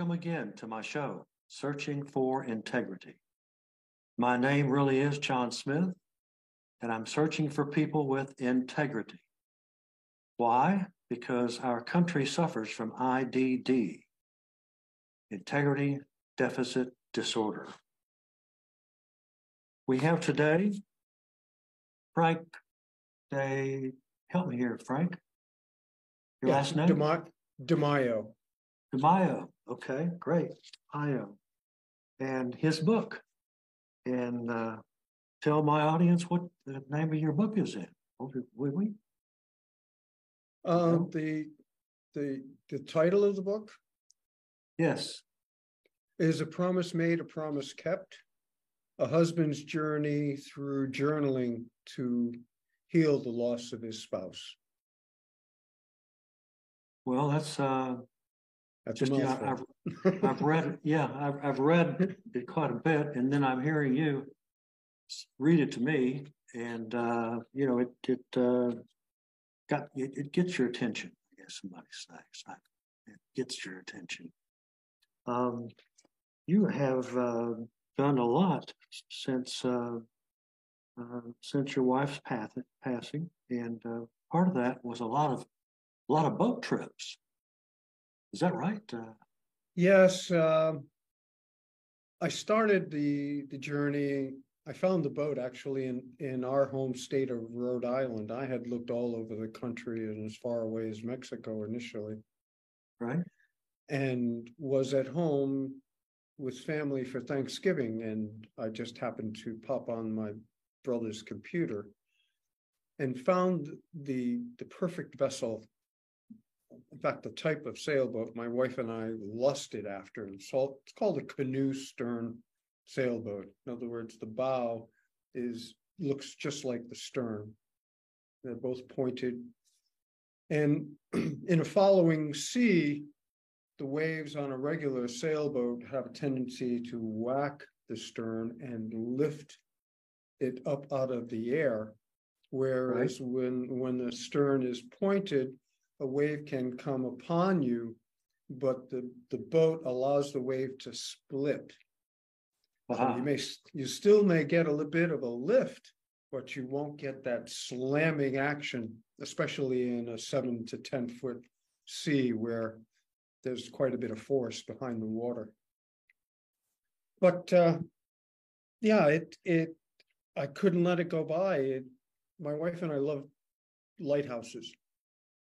welcome again to my show, Searching for Integrity. My name really is John Smith, and I'm searching for people with integrity. Why? Because our country suffers from IDD, Integrity Deficit Disorder. We have today Frank Day. Help me here, Frank. Your Yeah, last name? DeMa- DiMaio. Okay, great. Mayo. And his book. And uh, tell my audience what the name of your book is in. Would we? Uh, No. the, the, the title of the book Yes. is A Promise Made, a Promise Kept. A husband's journey through journaling to heal the loss of his spouse. Well, that's uh, That's just, yeah, mouthful. I've, I've read it. Yeah, I've, I've read it quite a bit. And then I'm hearing you read it to me. And, uh, you know, it, it uh, got, it, it gets your attention, I guess somebody says. It gets your attention. Um, you have uh, done a lot since uh, uh, since your wife's path, passing, and uh, part of that was a lot of a lot of boat trips. Is that right? Uh, Yes, um, I started the, the journey, I found the boat actually in, in our home state of Rhode Island. I had looked all over the country and as far away as Mexico initially. right? and was at home with family for Thanksgiving, and I just happened to pop on my brother's computer and found the the perfect vessel. In fact, the type of sailboat my wife and I lusted after. And so it's called a canoe stern sailboat. In other words, the bow is looks just like the stern. They're both pointed. And in a following sea, the waves on a regular sailboat have a tendency to whack the stern and lift it up out of the air. Whereas when, when the stern is pointed, a wave can come upon you, but the, the boat allows the wave to split. So you may, you still may get a little bit of a lift, but you won't get that slamming action, especially in a seven to ten foot sea where there's quite a bit of force behind the water. But uh, yeah, it it I couldn't let it go by. It, my wife and I love lighthouses,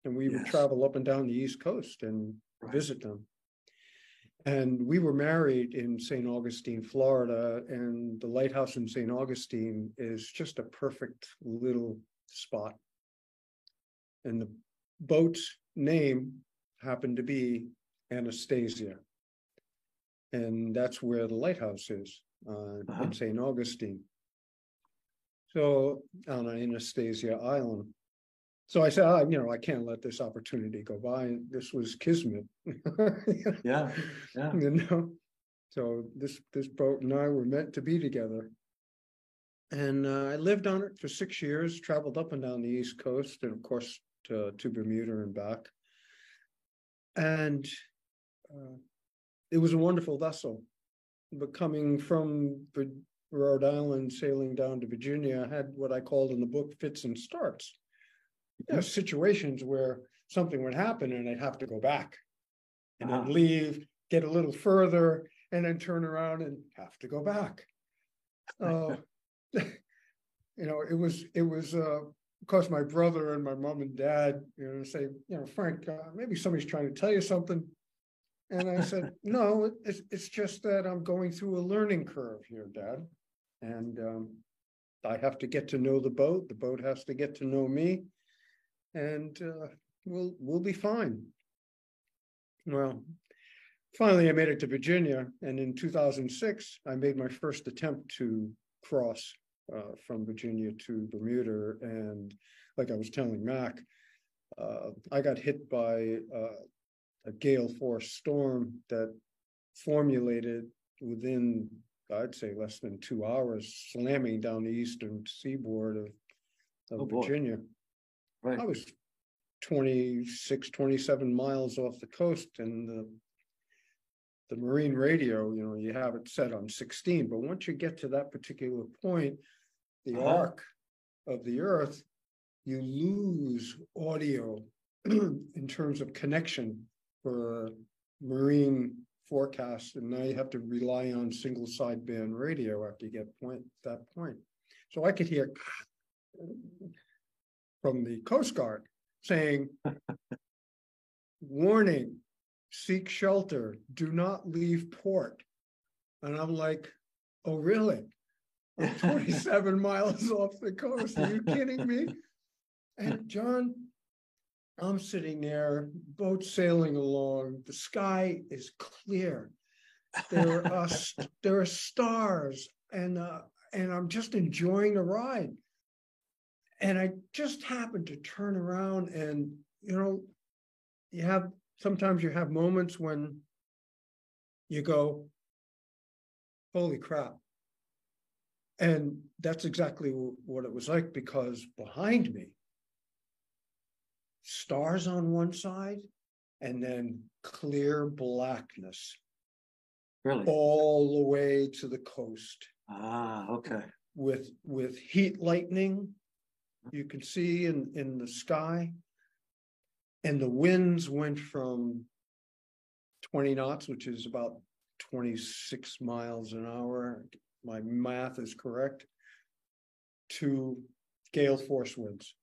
and we would travel up and down the East Coast and Right. visit them. And we were married in St. Augustine, Florida, and the lighthouse in St. Augustine is just a perfect little spot. And the boat's name happened to be Anastasia. And that's where the lighthouse is, uh, Uh-huh. in St. Augustine. So on Anastasia Island. So I said, "Ah, you know, I can't let this opportunity go by. This was kismet. Yeah, yeah. You know, so this, this boat and I were meant to be together. And uh, I lived on it for six years, traveled up and down the East Coast and of course to, to Bermuda and back. And uh, it was a wonderful vessel. But coming from Rhode Island, sailing down to Virginia, I had what I called in the book fits and starts. You know, situations where something would happen and I'd have to go back. And then Uh-huh. leave, get a little further, and then turn around and have to go back. Uh, you know, it was, it was, uh, of course, my brother and my mom and dad, you know, say, you know, Frank, uh, maybe somebody's trying to tell you something. And I said, no, it's, it's just that I'm going through a learning curve here, Dad. And, um, I have to get to know the boat, the boat has to get to know me. And, uh, we'll, we'll be fine. Well, finally, I made it to Virginia, and in two thousand six, I made my first attempt to cross uh, from Virginia to Bermuda, and like I was telling Mac, uh, I got hit by uh, a gale force storm that formulated within, I'd say, less than two hours, slamming down the eastern seaboard of Oh, of boy. Virginia. Right. I was 26, 27 miles off the coast and the the marine radio, you know, you have it set on sixteen, but once you get to that particular point, the Uh-huh. arc of the earth, you lose audio in terms of connection for marine forecasts, and now you have to rely on single sideband radio after you get point, that point. So I could hear from the Coast Guard saying, warning, seek shelter, do not leave port. And I'm like, oh, really? I'm twenty-seven miles off the coast. Are you kidding me? And John, I'm sitting there, boat sailing along. The sky is clear. There are there are stars, and uh, and I'm just enjoying the ride. And I just happened to turn around, and you know, you have sometimes you have moments when you go, "Holy crap!" And that's exactly what it was like because behind me, stars on one side and then clear blackness Really? all the way to the coast Ah, okay. with with heat lightning you can see in in the sky and the winds went from 20 knots which is about 26 miles an hour my math is correct to gale force winds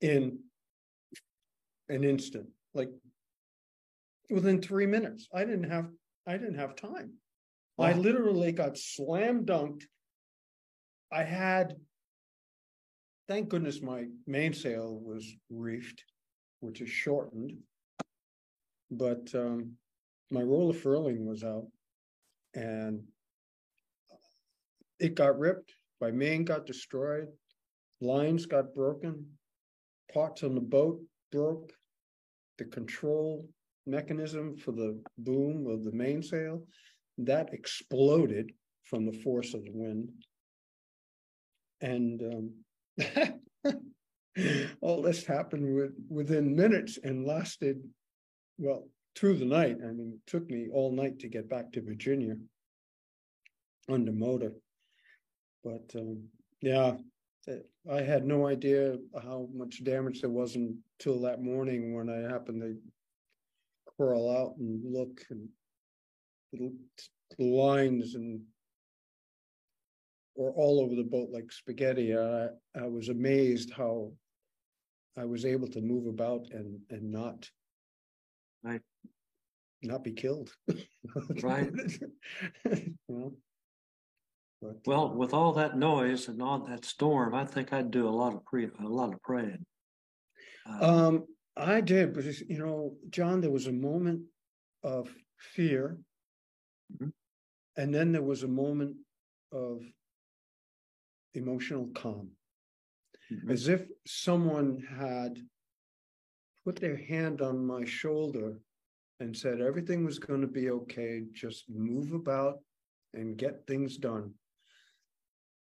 in an instant like within 3 minutes. I didn't have i didn't have time. I literally got slam dunked. I had thank goodness my mainsail was reefed which is shortened. But um my roller furling was out and it got ripped my main got destroyed lines got broken parts on the boat broke. The control mechanism for the boom of the mainsail that exploded from the force of the wind. And um all this happened with within minutes and lasted well through the night. I mean it took me all night to get back to virginia under motor. But um yeah i had no idea how much damage there was until that morning when i happened to crawl out and look and the lines and or all over the boat like spaghetti. I, I was amazed how I was able to move about and, and not. Right. Not be killed. Right. Know? But, Well, with all that noise and all that storm, I think I'd do a lot of pre, a lot of praying. Uh, um, I did, but you know, John, there was a moment of fear. Mhm. And then there was a moment of emotional calm. mhm. as if someone had put their hand on my shoulder and said everything was going to be okay, just move about and get things done.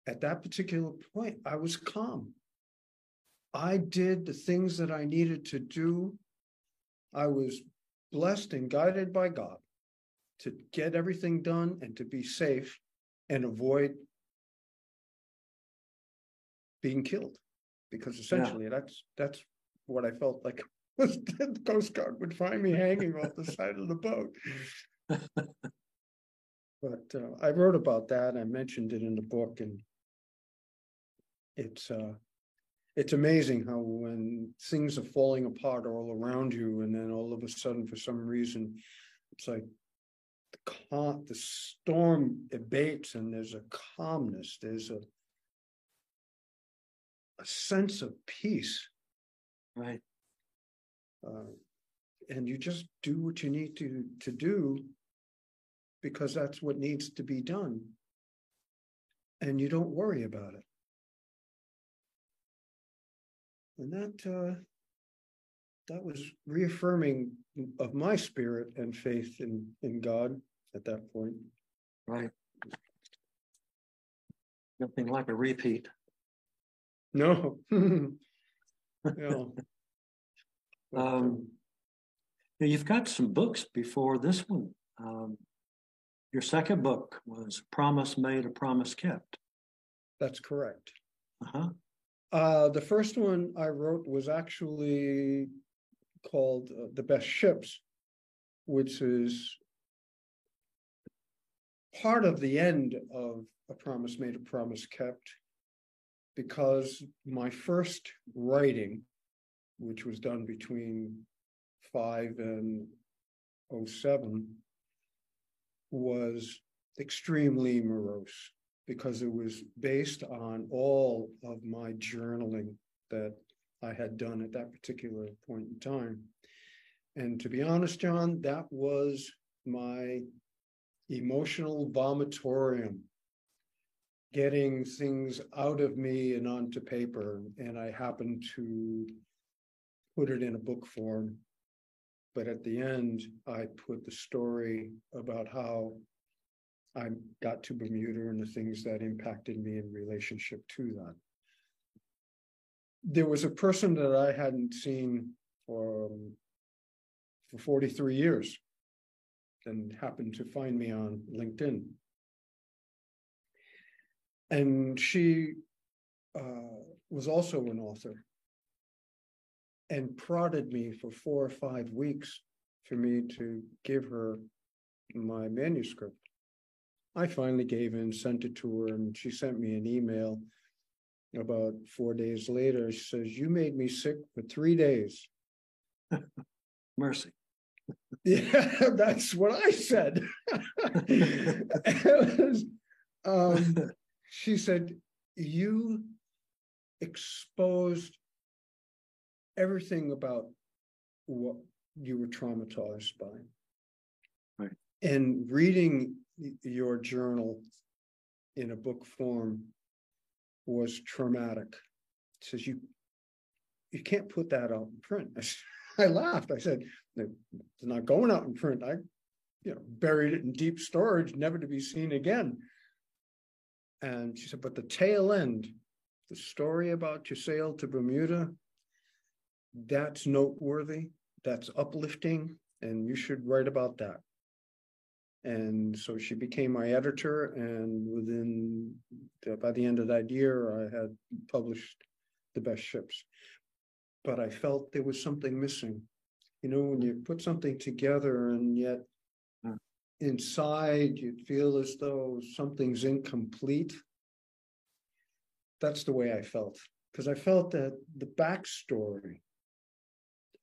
At that particular point, I was calm. I did the things that I needed to do. I was blessed and guided by God to get everything done and to be safe and avoid being killed. Because essentially that's that's what I felt like was the Coast Guard would find me hanging off the side of the boat. But uh, I wrote about that. I mentioned it in the book and it's uh it's amazing how when things are falling apart all around you and then all of a sudden for some reason it's like the calm the storm abates and there's a calmness there's a a sense of peace Right. uh, and you just do what you need to to do because that's what needs to be done and you don't worry about it and that uh that was reaffirming of my spirit and faith in in god at that point Right. Nothing like a repeat. No yeah Um, You've got some books before this one. Um, your second book was Promise Made, a Promise Kept. That's correct. Uh-huh. Uh, the first one I wrote was actually called uh, The Best Ships, which is part of the end of A Promise Made, a Promise Kept, because my first writing, which was done between five and oh seven, was extremely morose because it was based on all of my journaling that I had done at that particular point in time. And to be honest, John, that was my emotional vomitorium, getting things out of me and onto paper. And I happened to put it in a book form. But at the end, I put the story about how I got to Bermuda and the things that impacted me in relationship to that. There was a person that I hadn't seen for, um, for 43 years and happened to find me on LinkedIn. And she uh, was also an author and prodded me for four or five weeks for me to give her my manuscript. I finally gave in, sent it to her, and she sent me an email about four days later. She says, You made me sick for three days. Mercy. Yeah, that's what I said. was, um, she said, You exposed everything about what you were traumatized by. Right. And reading your journal in a book form was traumatic. says you you can't put that out in print. I laughed. I said, "It's not going out in print." I, you know, buried it in deep storage, never to be seen again. And she said, "But the tail end, the story about your sail to Bermuda, that's noteworthy. That's uplifting, and you should write about that." And so she became my editor, and within by the end of that year, I had published the best ships. But I felt there was something missing. You know, when you put something together and yet. Inside you'd feel as though something's incomplete. That's the way I felt, because I felt that the backstory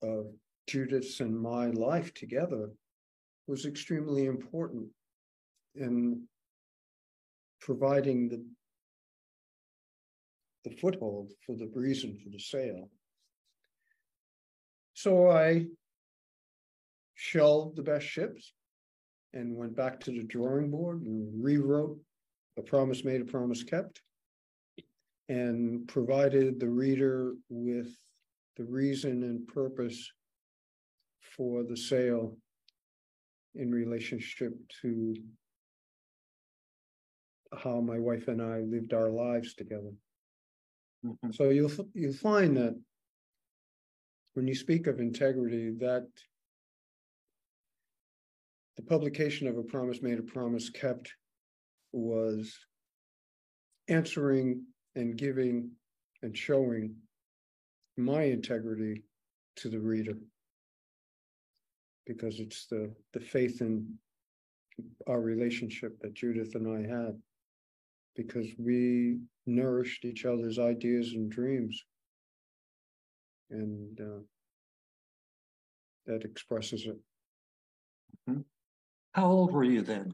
of Judith's and my life together was extremely important in providing the the foothold for the reason for the sail. So I shelved the best ships and went back to the drawing board and rewrote a promise made, a promise kept. And provided the reader with the reason and purpose for the sail in relationship to how my wife and I lived our lives together. Mhm. So you'll you'll find that when you speak of integrity, that the publication of a promise made, a promise kept was answering and giving and showing my integrity to the reader. Because it's the the faith in our relationship that Judith and I had. Because we nourished each other's ideas and dreams. And uh, that expresses it. How old were you then?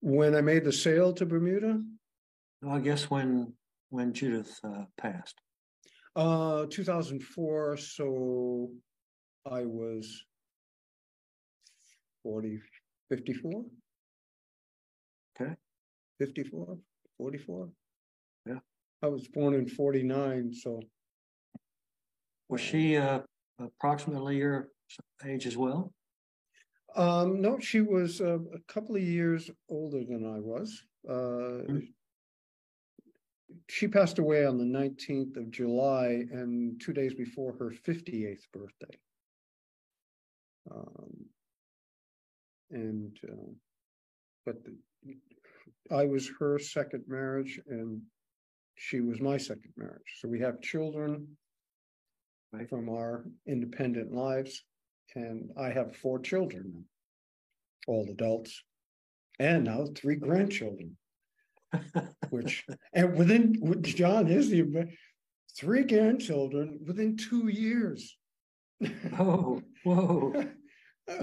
When I made the sail to Bermuda, Well, I guess when when Judith uh, passed. uh, two thousand four, so I was 40, 54? Okay. 54, 44? Yeah. I was born in forty-nine, so Was she uh, approximately your age as well? Um, no, she was uh, a couple of years older than I was. Uh, Mm. she passed away on the nineteenth of July and two days before her fifty-eighth birthday. Um, and uh, but the, I was her second marriage and she was my second marriage. So we have children Right. from our independent lives, and I have four children, all adults, and now three grandchildren. Which and within with John is the three grandchildren within two years. Oh, whoa.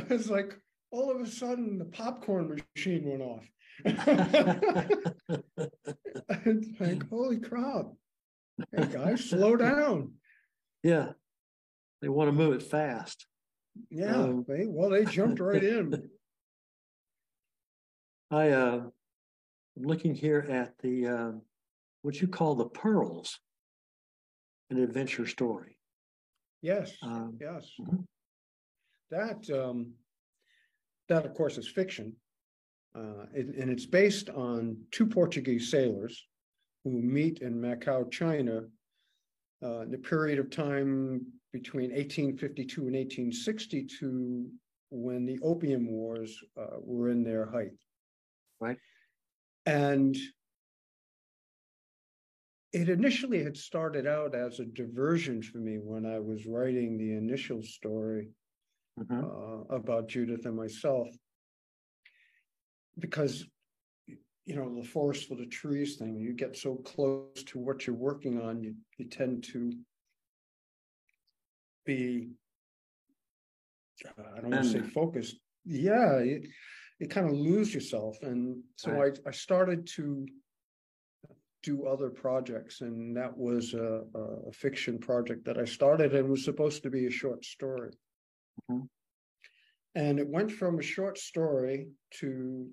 It's like all of a sudden the popcorn machine went off. It's like, holy crap. Hey guys, slow down. Yeah. They want to move it fast. Yeah, Um, they, well, they jumped right in. I, uh, I'm looking here at the, uh, what you call the pearls. An adventure story. Yes, Um, yes. Mhm. That, um, that of course is fiction. Uh, and, and it's based on two Portuguese sailors who meet in Macau, China. Uh, in the period of time between eighteen fifty-two and eighteen sixty-two, when the opium wars, uh, were in their height. Right. And it initially had started out as a diversion for me when I was writing the initial story mhm. uh, about Judith and myself. Because, you know, the forest for the trees thing, you get so close to what you're working on, you, you tend to be, uh, I don't want to say focused. Yeah, you, you kind of lose yourself. And so I, I started to do other projects and that was a, a fiction project that I started and was supposed to be a short story. Mhm. And it went from a short story to,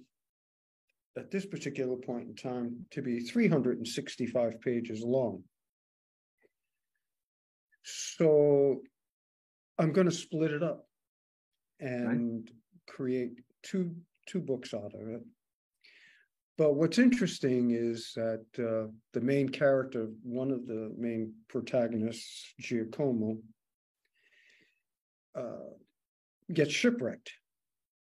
at this particular point in time, to be three hundred and sixty-five pages long. So I'm gonna split it up and create two, two books out of it. But what's interesting is that uh, the main character, one of the main protagonists, Giacomo, uh, gets shipwrecked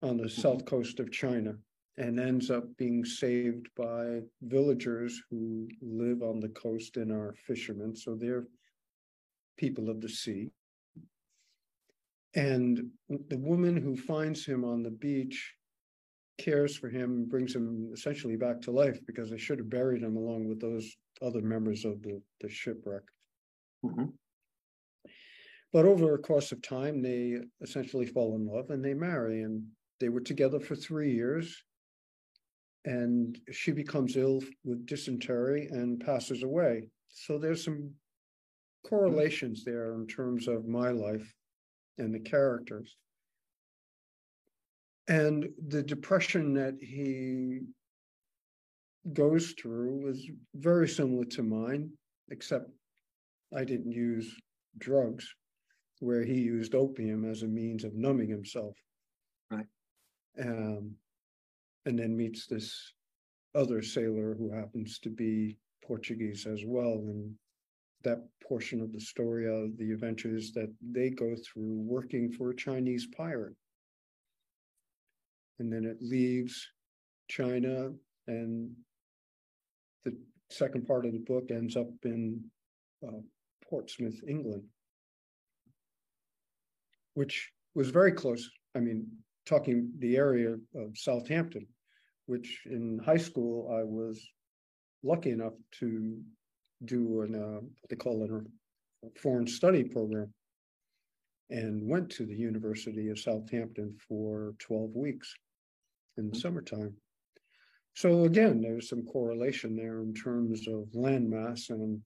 on the south coast of China and ends up being saved by villagers who live on the coast and are fishermen. So they're people of the sea. And the woman who finds him on the beach cares for him, brings him essentially back to life because they should have buried him along with those other members of the, the shipwreck. Mhm. But over a course of time, they essentially fall in love and they marry, and they were together for three years. And she becomes ill with dysentery and passes away. So there's some correlations there in terms of my life and the characters. And the depression that he goes through was very similar to mine, except I didn't use drugs, where he used opium as a means of numbing himself. Right. Um, and then meets this other sailor who happens to be Portuguese as well, and that portion of the story of the adventures that they go through working for a Chinese pirate. And then it leaves China and the second part of the book ends up in uh, Portsmouth, England. Which was very close, I mean, talking the area of Southampton, which in high school I was lucky enough to do an, uh, what they call it, a foreign study program. And went to the University of Southampton for twelve weeks in the Mhm. summertime. So again, there's some correlation there in terms of landmass and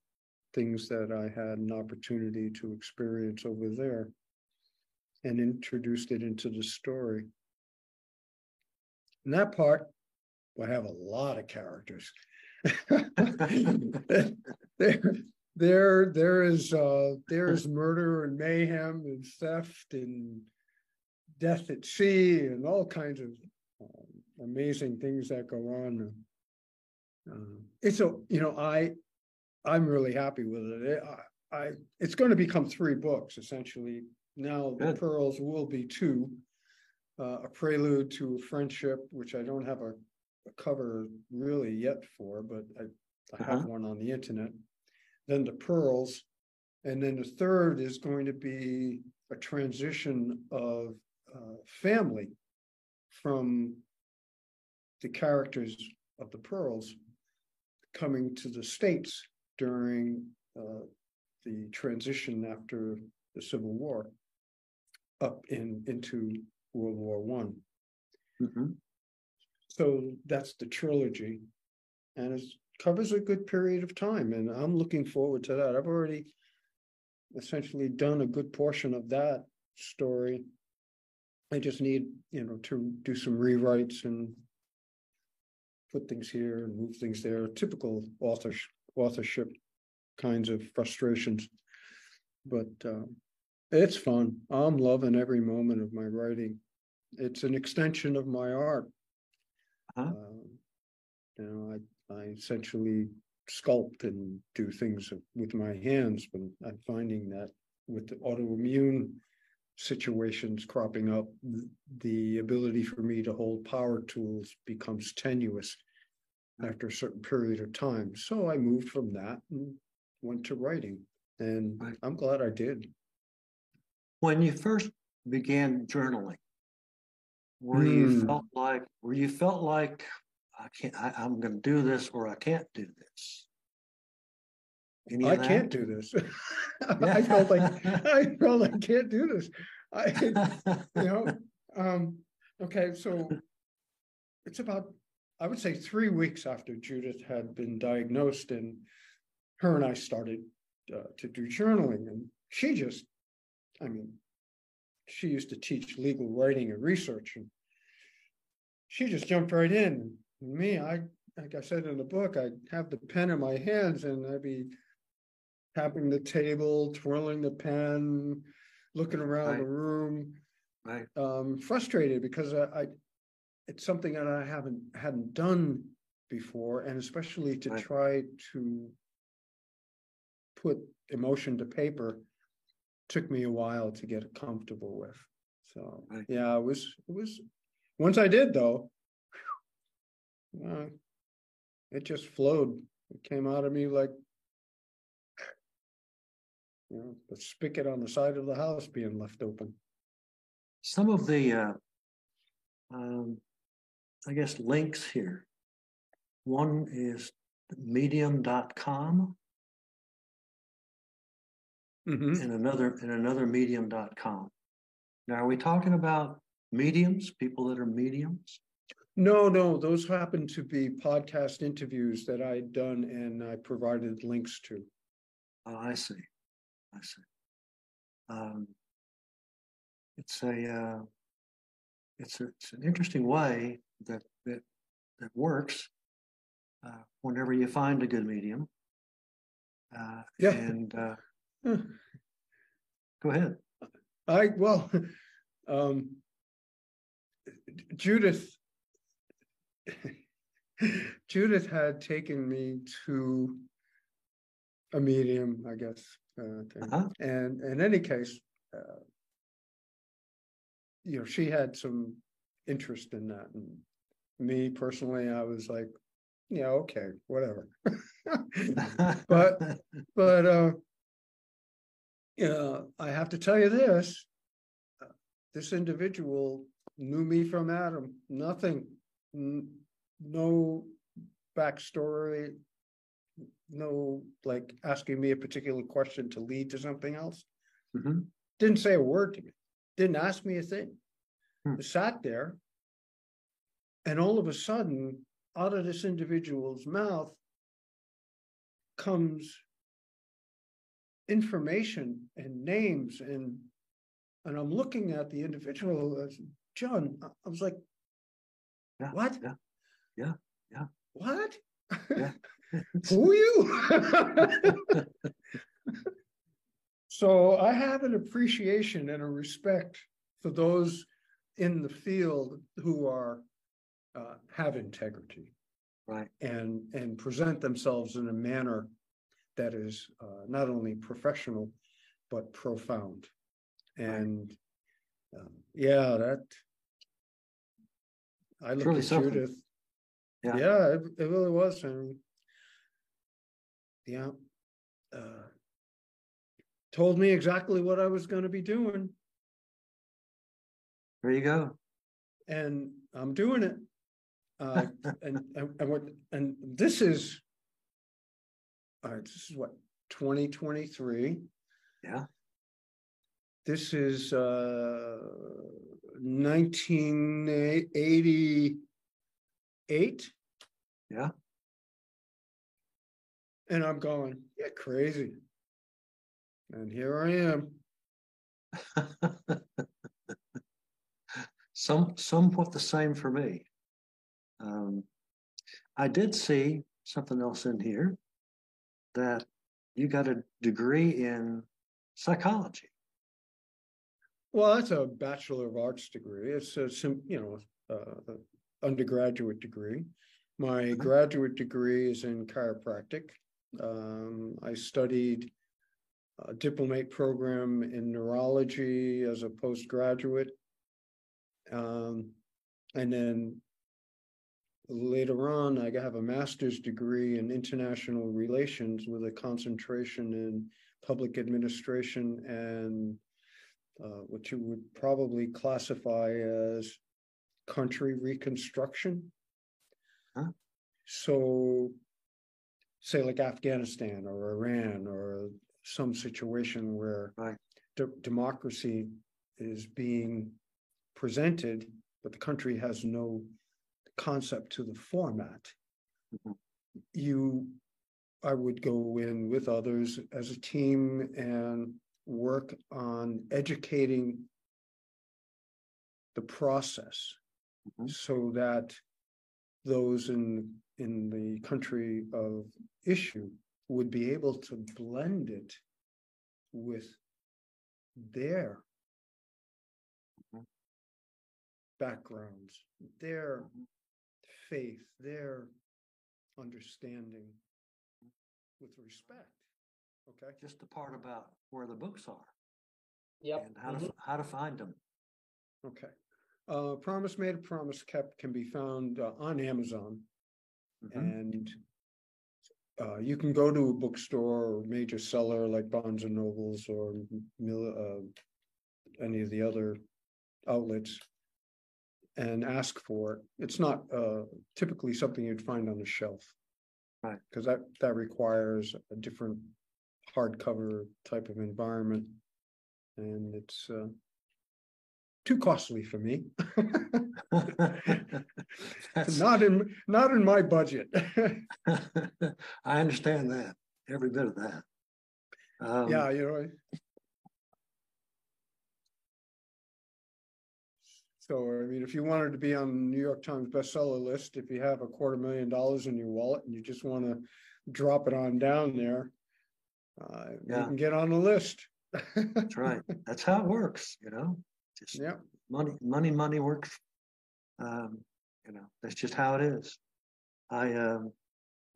things that I had an opportunity to experience over there. And introduced it into the story. In that part, I have a lot of characters. There, there, there is, uh, there is murder and mayhem and theft and death at sea and all kinds of um, amazing things that go on. Um, It's a, you know, I, I'm really happy with it. I, I, it's going to become three books essentially. Now the pearls will be two. uh, a prelude to friendship, which I don't have a, a cover really yet for, but I, I have Uh-huh. one on the internet. Then the pearls, and then the third is going to be a transition of uh, family from the characters of the pearls coming to the states during uh, the transition after the Civil War up in into World War One. Mhm. So that's the trilogy. And it covers a good period of time, and I'm looking forward to that. I've already essentially done a good portion of that story. I just need, you know, to do some rewrites and put things here and move things there, typical author authorship kinds of frustrations. But um, it's fun. I'm loving every moment of my writing. It's an extension of my art. Uh-huh. Um, You know, I, I essentially sculpt and do things with my hands, but I'm finding that with the autoimmune situations cropping up, the ability for me to hold power tools becomes tenuous after a certain period of time. So I moved from that and went to writing, and I'm glad I did. When you first began journaling, where you Hmm. felt like, where you felt like, I can't, I, I'm gonna do this or I can't do this. Any I can't do this. I felt like I felt I can't do this. I, you know, um, okay, so it's about, I would say, three weeks after Judith had been diagnosed and her and I started uh, to do journaling and she just, I mean, she used to teach legal writing and research and she just jumped right in. Me, I, like I said in the book, I'd have the pen in my hands and I'd be tapping the table, twirling the pen, looking around the room, Right, um, frustrated because I, I, it's something that I haven't, hadn't done before, and especially to Right. try to put emotion to paper took me a while to get comfortable with. So, Right. yeah, it was, it was, once I did though, uh, it just flowed. It came out of me like you know, the spigot on the side of the house being left open. some of the, uh, um, I guess links here. One is medium.com Mhm. and another, and another medium.com. Now, are we talking about mediums, people that are mediums? No, no, those happen to be podcast interviews that I'd done and I provided links to. Oh, I see. I see. Um, it's a, uh, it's a, it's an interesting way that, that, that works. Uh, whenever you find a good medium. Uh, Yeah. and, uh, Huh. go ahead. I, well, um, Judith, Judith had taken me to a medium, I guess. uh. Uh-huh. And in any case, uh, you know, she had some interest in that. And me personally, I was like, yeah, okay, whatever. But- But, uh, yeah, I have to tell you this. uh, This individual knew me from Adam, nothing, no backstory. No, like asking me a particular question to lead to something else. Mhm. Didn't say a word to me, didn't ask me a thing. Hmm. Sat there. And all of a sudden, out of this individual's mouth comes information and names and and I'm looking at the individual as John, I was like, Yeah, what? yeah, yeah, yeah. What? Yeah. Who are you? So I have an appreciation and a respect for those in the field who are uh, have integrity Right, and and present themselves in a manner that is uh, not only professional but profound. And um, yeah, that I looked at something. Judith. Yeah. Yeah, it, it really was, and yeah. Uh, told me exactly what I was gonna be doing, There you go. and I'm doing it. Uh, and, and, and what, and this is. All right, this is what, twenty twenty-three? Yeah. This is, uh, nineteen eighty-eight? Yeah. And I'm going, yeah, crazy. And here I am. Some, somewhat the same for me. Um, I did see something else in here that you got a degree in psychology. Well, that's a Bachelor of Arts degree. It's a you know, uh, undergraduate degree. My Mhm. graduate degree is in chiropractic. Um, I studied a diplomate program in neurology as a postgraduate. Um, and then later on, I have a master's degree in international relations with a concentration in public administration and uh, what you would probably classify as country reconstruction. Huh? So, say like Afghanistan or Iran or some situation where Right. de- democracy is being presented, but the country has no concept to the format. Mhm. You, I would go in with others as a team and work on educating the process Mhm. so that those in in the country of issue would be able to blend it with their Mhm. backgrounds, their Mhm. faith, their understanding with respect. Okay. Just the part about where the books are Yep. and how to, mhm. f- how to find them. Okay. Uh, Promise Made, Promise Kept can be found uh, on Amazon Mhm. and uh, you can go to a bookstore or major seller like Barnes and Nobles or uh, any of the other outlets and ask for it. It's not uh, typically something you'd find on the shelf. Right. Because that, that requires a different hardcover type of environment. And it's uh, too costly for me. Not in, not in my budget. I understand that, every bit of that. Um, Yeah, you know. So, I mean, if you wanted to be on the New York Times bestseller list, if you have a quarter million dollars in your wallet and you just want to drop it on down there, uh, you can get on the list. That's right. That's how it works, you know? Just Yeah, money, money, money works. Um, you know, that's just how it is. I um,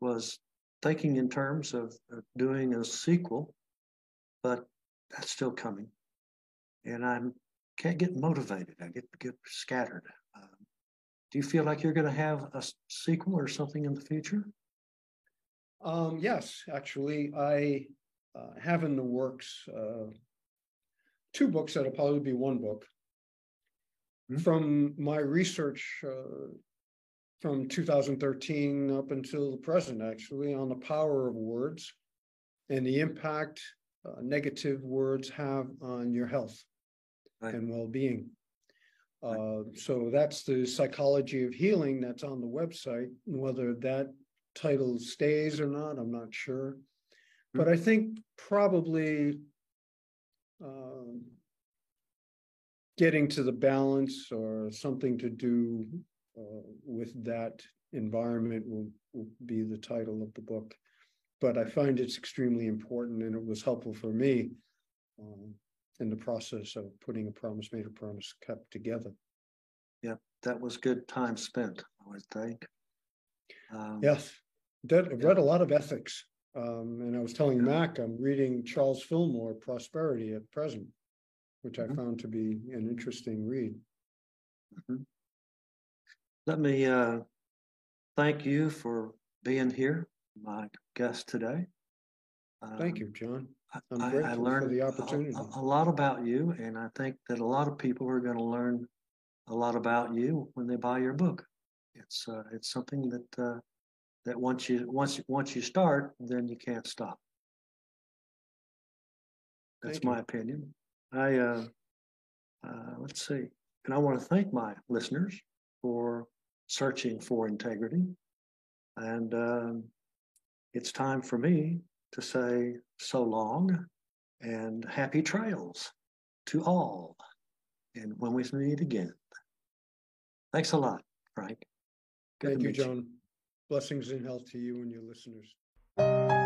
was thinking in terms of, of doing a sequel, but that's still coming. And I can't get motivated. I get get scattered. Um, do you feel like you're going to have a sequel or something in the future? um, yes, actually, I uh, have in the works uh, two books that'll probably be one book. Hmm. From my research uh, from 2013 up until the present, actually, on the power of words and the impact uh, negative words have on your health Right. and well-being. Uh, so that's the psychology of healing that's on the website. Whether that title stays or not, I'm not sure. But I think probably um, getting to the balance or something to do uh, with that environment will, will be the title of the book. But I find it's extremely important and it was helpful for me um, in the process of putting a promise made, a promise kept together. Yeah, that was good time spent, I would think. Um, Yes, read a lot of ethics. Um, and I was telling. Mac, I'm reading Charles Fillmore, Prosperity at Present, which I Mhm. found to be an interesting read. Mhm. let me uh, thank you for being here, my guest today. Thank Um, you, John. I- I'm I- I grateful for learned the a- opportunity. A, a lot about you, and I think that a lot of people are going to learn a lot about you when they buy your book. It's uh, it's something that uh, that once you once once you start, then you can't stop. That's Thank you. my opinion. I uh, uh, let's see, and I want to thank my listeners for searching for integrity, and um, it's time for me to say so long and happy trails to all. And when we meet again, thanks a lot, Frank. Good Thank you, John. Blessings and health to you and your listeners.